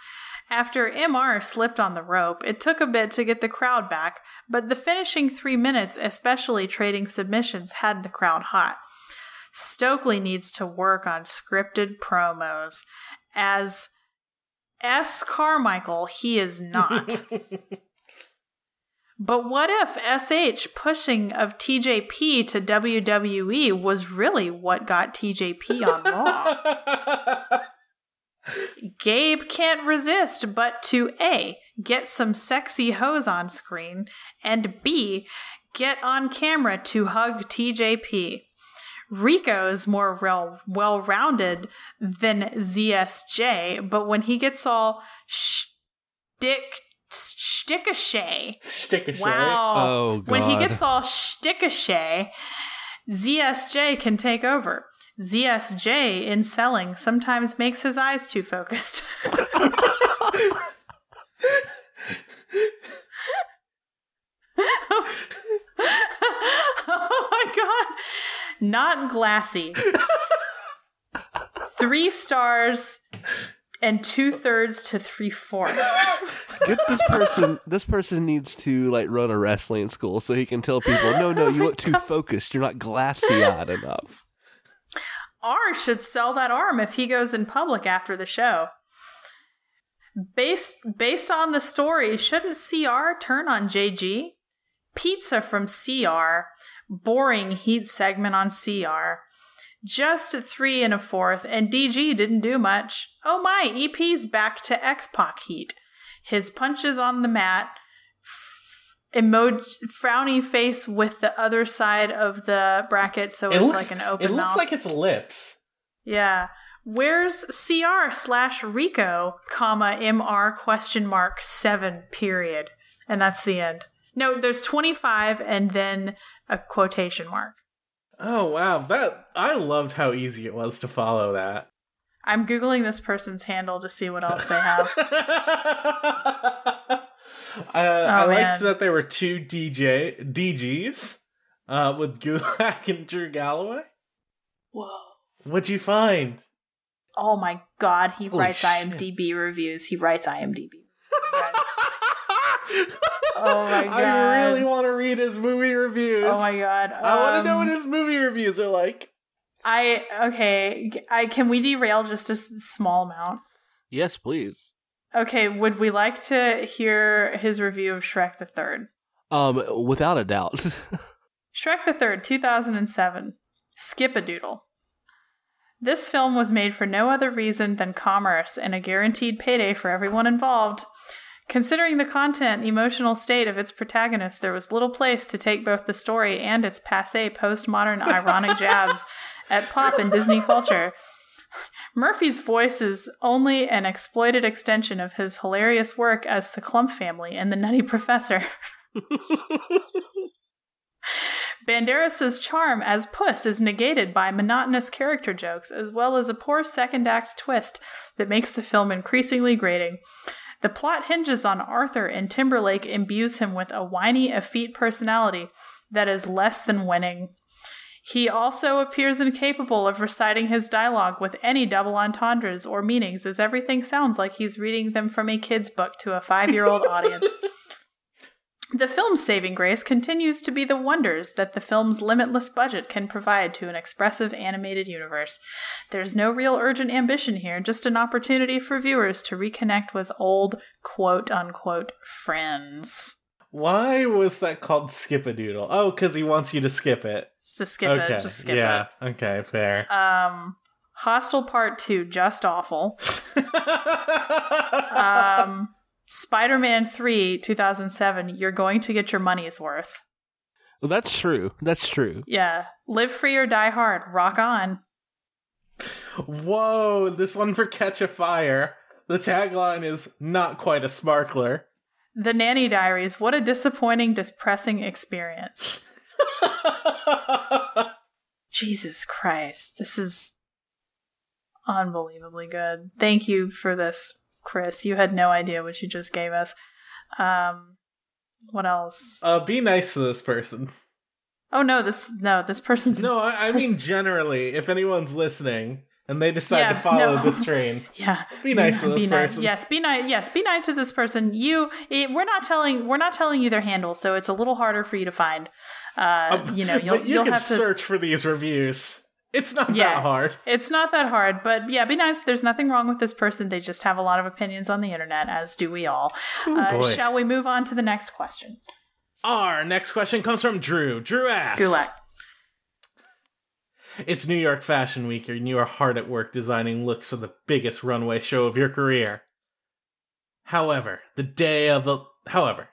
After MR slipped on the rope, it took a bit to get the crowd back, but the finishing three minutes, especially trading submissions, had the crowd hot. Stokely needs to work on scripted promos. As S. Carmichael, he is not. but what if SH pushing of TJP to WWE was really what got TJP on Raw? Gabe can't resist but to A, get some sexy hoes on screen, and B, get on camera to hug TJP. Rico's more well rounded than ZSJ, but when he gets all shtick shtickashay, Stick wow, Oh, when he gets all shtickashay, ZSJ can take over. ZSJ in selling sometimes makes his eyes too focused. oh my god. Not glassy. Three stars and two thirds to three fourths. Get this person. This person needs to like run a wrestling school so he can tell people, no, no, oh you look too focused. You're not glassy-eyed enough. R should sell that arm if he goes in public after the show. Based based on the story, shouldn't CR turn on JG? Pizza from CR, boring heat segment on CR. Just three and a fourth, and DG didn't do much. Oh my, EP's back to X Pac heat. His punches on the mat, f- emoji frowny face with the other side of the bracket, so It it's looks like an open It mouth. looks like it's lips. Yeah. Where's CR slash Rico, comma, MR question mark seven period? And that's the end. No, there's 25 and then a quotation mark. Oh wow, that I loved how easy it was to follow that. I'm Googling this person's handle to see what else they have. uh, I Oh, man. liked that there were two DJ DGs uh, with Gulak and Drew Galloway. Whoa. What'd you find? Oh my god, he Holy writes shit. IMDb reviews. He writes IMDb. Oh my I really want to read his movie reviews. Oh my god. I want to know Um, what his movie reviews are like. I okay. I can we derail just a s- small amount? Yes, please. Okay, would we like to hear his review of Shrek the Third? Um, without a doubt. Shrek the Third, 2007. Skip a doodle. This film was made for no other reason than commerce and a guaranteed payday for everyone involved. Considering the content and emotional state of its protagonist, there was little place to take both the story and its passe postmodern ironic jabs at pop and Disney culture. Murphy's voice is only an exploited extension of his hilarious work as the Klump family and the Nutty Professor. Banderas' charm as Puss is negated by monotonous character jokes, as well as a poor second act twist that makes the film increasingly grating. The plot hinges on Arthur, and Timberlake imbues him with a whiny, effete personality that is less than winning. He also appears incapable of reciting his dialogue with any double entendres or meanings, as everything sounds like he's reading them from a kid's book to a five year old audience. The film's saving grace continues to be the wonders that the film's limitless budget can provide to an expressive animated universe. There's no real urgent ambition here, just an opportunity for viewers to reconnect with old quote unquote friends. Why was that called Skip a Doodle? Oh, because he wants you to skip it. Just skip okay. it. Just skip yeah. Okay. Fair. Um, Hostel Part Two, just awful. Um, Spider-Man Three, two thousand seven. You're going to get your money's worth. Well, that's true. That's true. Yeah. Live free or die hard. Rock on. Whoa! This one for Catch a Fire. The tagline is not quite a sparkler. The Nanny Diaries. What a disappointing, depressing experience. Jesus Christ. This is unbelievably good. Thank you for this, Chris. You had no idea what you just gave us. Um what else? uh, be nice to this person. Oh no, this no, this person's No, this I, I person- mean generally, if anyone's listening and they decide Yeah, to follow no. this train, Yeah. be nice to Be this nice. person. Yes, be nice. Yes, be nice to this person. You, it, we're not telling, we're not telling you their handle, so it's a little harder for you to find. Uh, you know, you'll, but you you'll can have to. search for these reviews. It's not Yeah. that hard. It's not that hard, but yeah, be nice. There's nothing wrong with this person. They just have a lot of opinions on the internet, as do we all. uh, shall we move on to the next question? Our next question comes from Drew. Drew asks Gulak. It's New York Fashion Week and you are hard at work designing looks for the biggest runway show of your career. However, the day of the however,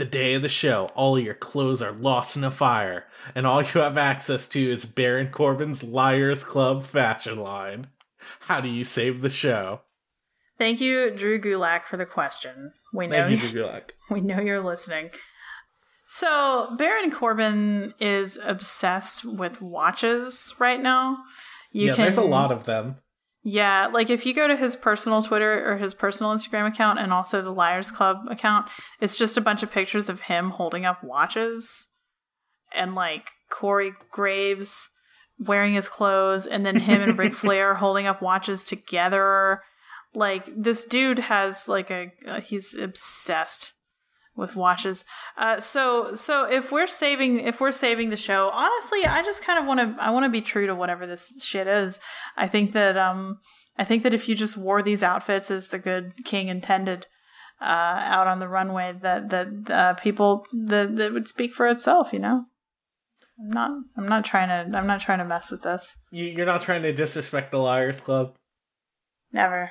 the day of the show, all your clothes are lost in a fire, and all you have access to is Baron Corbin's Liars Club fashion line. How do you save the show? Thank you, Drew Gulak, for the question. We know Thank you, Gulak. We know you're listening. So, Baron Corbin is obsessed with watches right now. You yeah, can, there's a lot of them. Yeah, like if you go to his personal Twitter or his personal Instagram account and also the Liars Club account, it's just a bunch of pictures of him holding up watches and like Corey Graves wearing his clothes and then him and Ric Flair holding up watches together. Like this dude has like a uh, he's obsessed with watches. Uh, so so if we're saving if we're saving the show, honestly, I just kind of want to I want to be true to whatever this shit is. I think that um I think that if you just wore these outfits as the good king intended uh, out on the runway, that that uh, people that that would speak for itself. You know. I'm not. I'm not trying to. I'm not trying to mess with this. You, you're not trying to disrespect the Liars Club. Never.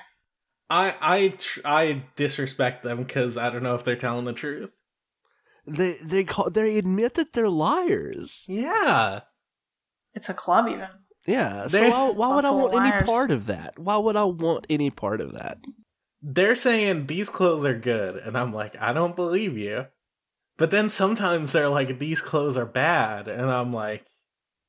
I I tr- I disrespect them because I don't know if they're telling the truth. They they call they admit that they're liars. Yeah, It's a club, even. Yeah. So They're- why, why would I Awful want any part of that? Why would I want any part of that? they're saying these clothes are good, and I'm like, I don't believe you. But then sometimes they're like, these clothes are bad, and I'm like,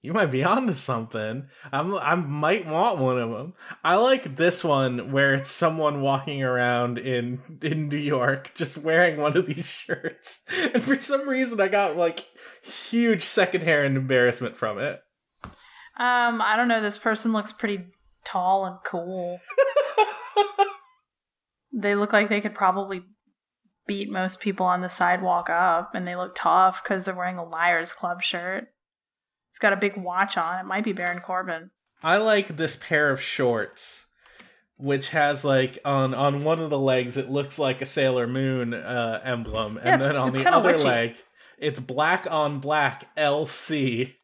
you might be onto something. I'm I might want one of them. I like this one where it's someone walking around in in New York just wearing one of these shirts, and for some reason I got like huge secondhand embarrassment from it. Um, I don't know. This person looks pretty tall and cool. they look like they could probably beat most people on the sidewalk up, and they look tough because they're wearing a Liars Club shirt. He's got a big watch on. It might be Baron Corbin. I like this pair of shorts, which has like on on one of the legs it looks like a Sailor Moon uh, emblem, Yeah, and it's- then on the other witchy. leg it's black on black LC.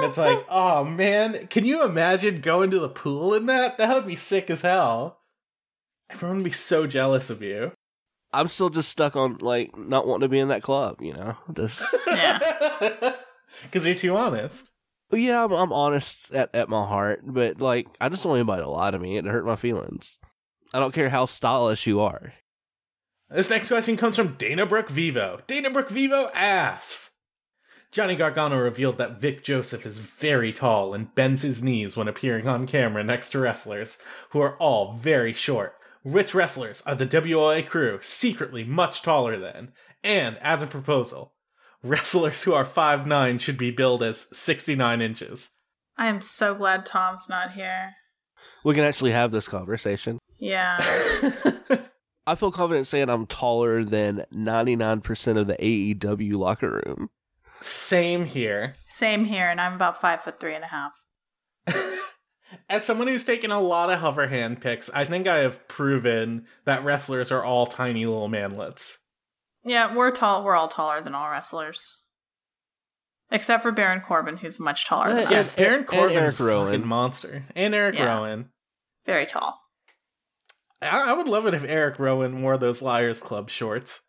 It's like, oh man, can you imagine going to the pool in that? That would be sick as hell. Everyone would be so jealous of you. I'm still just stuck on like not wanting to be in that club. You know. Just Yeah. Because you're too honest. yeah, I'm, I'm honest at, at my heart, but like I just don't want anybody to lie to me and hurt my feelings. I don't care how stylish you are. This next question comes from Dana Brooke Vivo. Dana Brooke Vivo asks Johnny Gargano revealed that Vic Joseph is very tall and bends his knees when appearing on camera next to wrestlers who are all very short. Rich wrestlers are the WOA crew, secretly much taller than. And, as a proposal, wrestlers who are 5'9 should be billed as 69 inches. I am so glad Tom's not here. We can actually have this conversation. Yeah. I feel confident saying I'm taller than 99% of the AEW locker room. Same here. Same here, and I'm about five foot three and a half. As someone who's taken a lot of hover hand picks, I think I have proven that wrestlers are all tiny little manlets. Yeah, we're tall. We're all taller than all wrestlers, except for Baron Corbin, who's much taller than Yeah, us. Yes, Baron and Corbin's Eric a fucking monster, and Eric Yeah. Rowan. Very tall. I, I would love it if Eric Rowan wore those Liars Club shorts.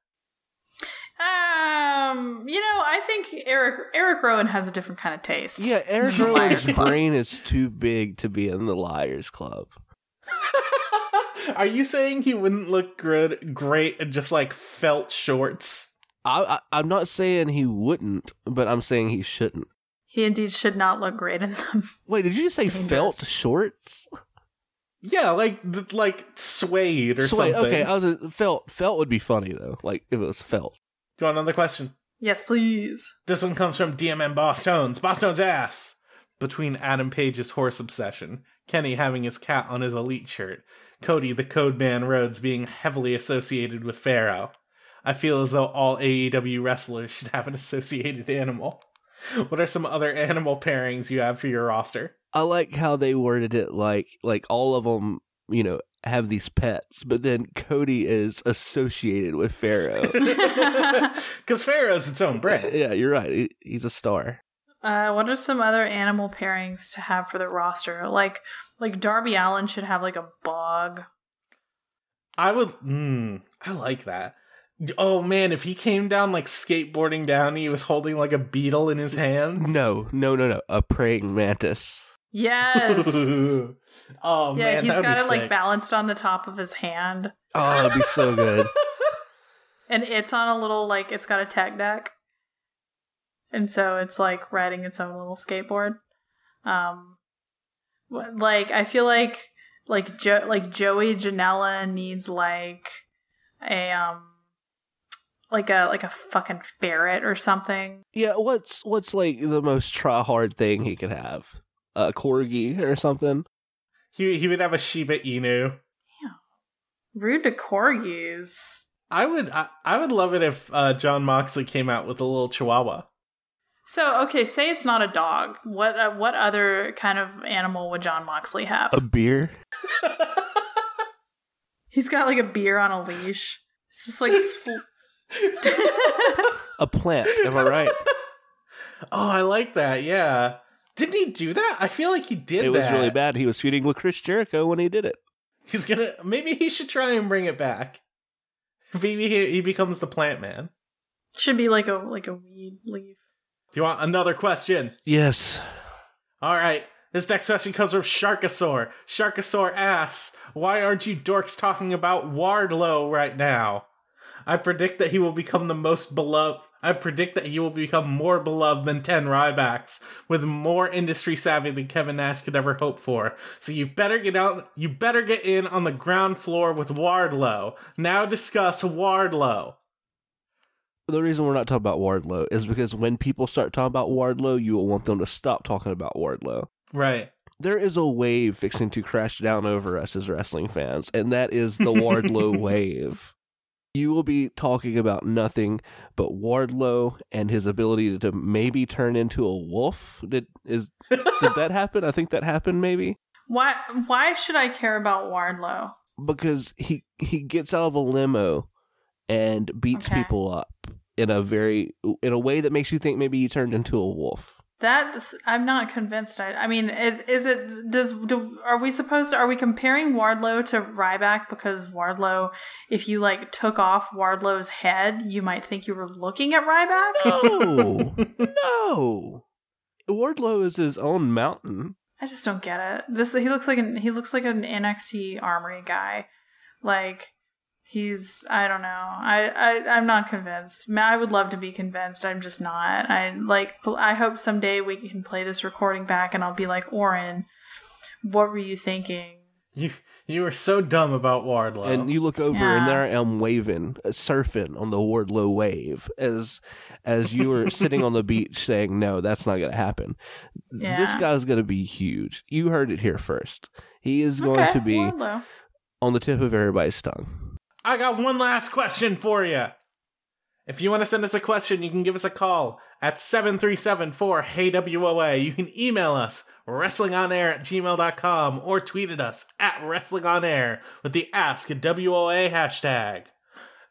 Um, you know, I think Eric Eric Rowan has a different kind of taste. Yeah, Eric Rowan's brain is too big to be in the Liars Club. Are you saying he wouldn't look good, great, in just like felt shorts? I, I, I'm not saying he wouldn't, but I'm saying he shouldn't. He indeed should not look great in them. Wait, did you just say Dangerous. felt shorts? Yeah, like like suede or Suede, something. Okay, I was felt. Felt would be funny though. Like if it was felt. Do you want another question? yes, please. This one comes from DMM Boss Stones. Boss Stones ass. Between Adam Page's horse obsession, Kenny having his cat on his elite shirt, Cody the Codeman Rhodes being heavily associated with Pharaoh. I feel as though all AEW wrestlers should have an associated animal. What are some other animal pairings you have for your roster? I like how they worded it like like all of them, you know, have these pets, but then Cody is associated with Pharaoh. Because Pharaoh's its own brand. yeah, you're right. He- He's a star. Uh, what are some other animal pairings to have for the roster? Like, like Darby Allin should have like a bog. I would. Mm, I like that. Oh man, if he came down like skateboarding down, he was holding like a beetle in his hands. No, no, no, no. A praying mantis. Yes. oh yeah, man, he's that'd got be it like balanced on the top of his hand, Oh, that'd be so good. and it's on a little like it's got a tech deck, and so it's like riding its own little skateboard. Um, like I feel like like jo- like Joey Janela needs like a um like a like a fucking ferret or something. Yeah, what's what's like the most try hard thing he could have? A corgi or something? He he would have a Shiba Inu. Yeah, rude to corgis. I would I, I would love it if uh, Jon Moxley came out with a little Chihuahua. So okay, say it's not a dog. What uh, what other kind of animal would Jon Moxley have? A beer? He's got like a beer on a leash. It's just like sl- A plant, am I right? Oh, I like that. Yeah. Didn't he do that? I feel like he did it was that. really bad. He was feuding with Chris Jericho when he did it. He's gonna. Maybe he should try and bring it back. Maybe he, he becomes the plant man. should be like a like a weed leaf. Do you want another question? Yes. All right. This next question comes from Sharkosaur. Sharkosaur asks, "Why aren't you dorks talking about Wardlow right now? I predict that he will become the most beloved. I predict that he will become more beloved than ten Rybacks, with more industry savvy than Kevin Nash could ever hope for. So you better get out. You better get in on the ground floor with Wardlow. Now discuss Wardlow." The reason we're not talking about Wardlow is because when people start talking about Wardlow, you will want them to stop talking about Wardlow. Right. There is a wave fixing to crash down over us as wrestling fans, and that is the Wardlow wave. You will be talking about nothing but Wardlow and his ability to maybe turn into a wolf. Did is did that happen? I think that happened maybe Why why should I care about Wardlow? because he he gets out of a limo and beats Okay. people up in a very in a way that makes you think maybe you turned into a wolf. That I'm not convinced. I, I mean, it, is it does do, are we supposed to, are we comparing Wardlow to Ryback because Wardlow, if you like took off Wardlow's head, you might think you were looking at Ryback. No, no. Wardlow is his own mountain. I just don't get it. This he looks like an he looks like an NXT Armory guy. Like he's I don't know. I, I I'm not convinced. I would love to be convinced. I'm just not. I like I hope someday we can play this recording back and I'll be like, Oren, what were you thinking? You you were so dumb about Wardlow. And you look over, Yeah. and there I am waving, uh, surfing on the Wardlow wave, as as you were sitting on the beach saying, "No, that's not going to happen." This guy's going to be huge. You heard it here first. He is going Okay, to be Wardlow. on the tip of everybody's tongue. I got one last question for you. If you want to send us a question, you can give us a call at 7374 Hey WOA. You can email us wrestlingonair at gmail.com or tweet at us at wrestlingonair with the Ask WOA hashtag.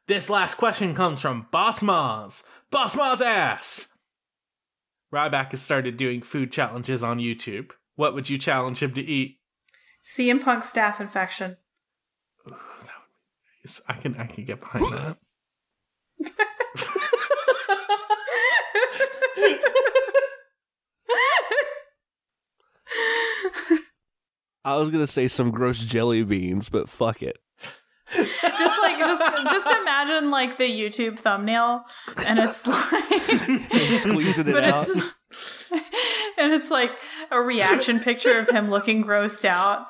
This last question comes from Boss Moz. Boss Moz asks Ryback has started doing food challenges on YouTube. What would you challenge him to eat? CM Punk staph infection. Yes, I can I can get behind that. I was gonna say some gross jelly beans, but fuck it. just like just just imagine like the YouTube thumbnail and it's like Squeezing it but out. it's and it's like a reaction picture of him looking grossed out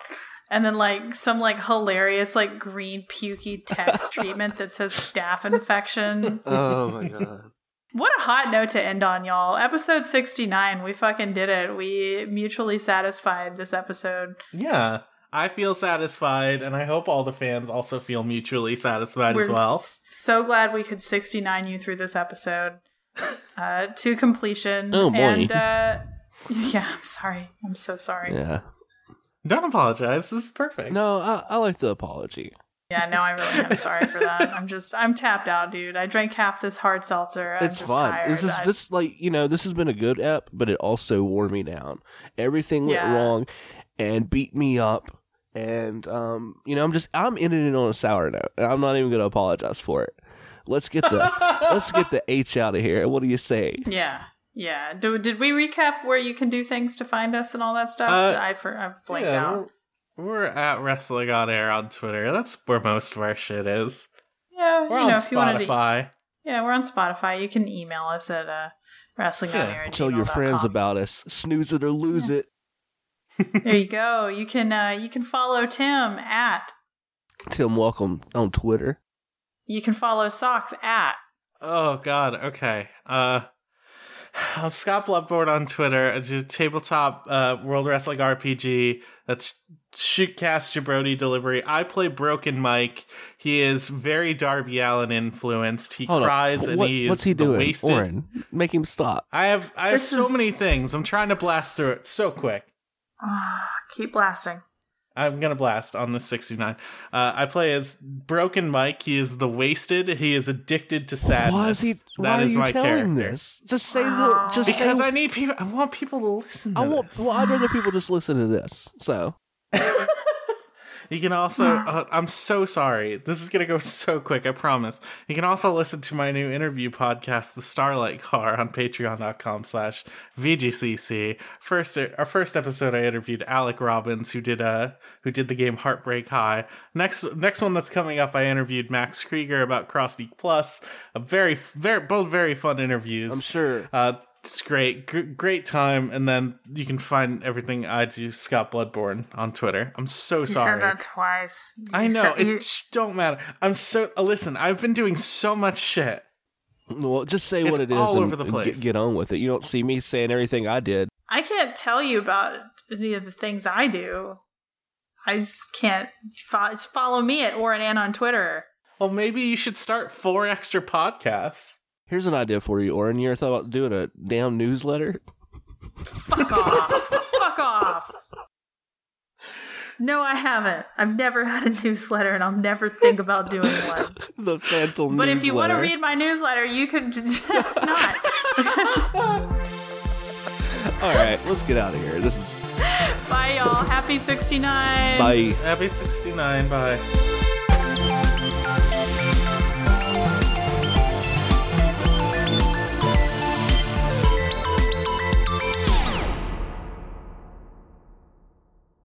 and then like some like hilarious like green pukey text treatment that says staph infection Oh my god. what a hot note to end on y'all episode 69 we fucking did it we mutually satisfied this episode Yeah. I feel satisfied, and I hope all the fans also feel mutually satisfied as we're well. s- so glad we could 69 you through this episode uh to completion Oh, boy. and uh yeah i'm sorry i'm so sorry Yeah. Don't apologize. This is perfect. No, I, I like the apology. Yeah, no, I really am sorry for that. I'm just, I'm tapped out, dude. I drank half this hard seltzer. I'm it's just fine. tired. This is I- this like you know this has been a good ep, but it also wore me down. Everything went Yeah. wrong and beat me up, and um, you know I'm just I'm ending it on a sour note, and I'm not even gonna apologize for it. Let's get the let's get the H out of here. What do you say? yeah, yeah. Do, did we recap where you can do things to find us and all that stuff? Uh, I for I blanked Yeah, out. We're, we're at Wrestling on Air on Twitter. That's where most of our shit is. Yeah, We're you on know, if you wanted to, Spotify. yeah, we're on Spotify. You can email us at uh, wrestling Yeah, Tell your friends about us. Snooze it or lose it. There you go. You can uh, you can follow Tim at. Tim, welcome on Twitter. You can follow Socks at. Oh God. Okay. Uh, I'm Scott Bloodborne on Twitter. I do tabletop uh, World Wrestling RPG. That's Shootcast Jabroni Delivery. I play Broken Mike. He is very Darby Allin influenced. He Hold on. cries and What- he is what's he the doing? wasted. Oren, make him stop. I have I have This so is- many things. I'm trying to blast through it so quick. Ah, keep blasting. I'm gonna blast on the 69. Uh, I play as Broken Mike. He is the wasted. He is addicted to sadness. Why is he? That Why is are my you telling character. this? Just say the. Just Because say, I need people. I want people to listen. To I want. this. Well, I'd rather people just listen to this. So You can also. Uh, I'm so sorry. This is gonna go so quick. I promise. You can also listen to my new interview podcast, The Starlight Car, on Patreon.com/slash VGCC. First, our first episode, I interviewed Alec Robbins, who did uh who did the game Heartbreak High. Next, next one that's coming up, I interviewed Max Krieger about Cross League Plus. A very, very, both very fun interviews. I'm sure. Uh, it's great, Gr- great time, and then you can find everything I do, Scott Bloodborne, on Twitter. I'm so You sorry. said that twice. You I know said- it you- sh- don't matter. I'm so uh, listen. I've been doing so much shit. Well, just say It's what it is all and, over the and place. get, get on with it. You don't see me saying everything I did. I can't tell you about any of the things I do. I just can't fo- follow me at Oren Ann on Twitter. Well, maybe you should start four extra podcasts. Here's an idea for you, Oren. You ever thought about doing a damn newsletter? Fuck off. Fuck off. No, I haven't. I've never had a newsletter and I'll never think about doing one. the Phantom But if you want to read my newsletter, you could not. All right, let's get out of here. This is Bye, y'all. Happy 69. bye. Happy 69. Bye.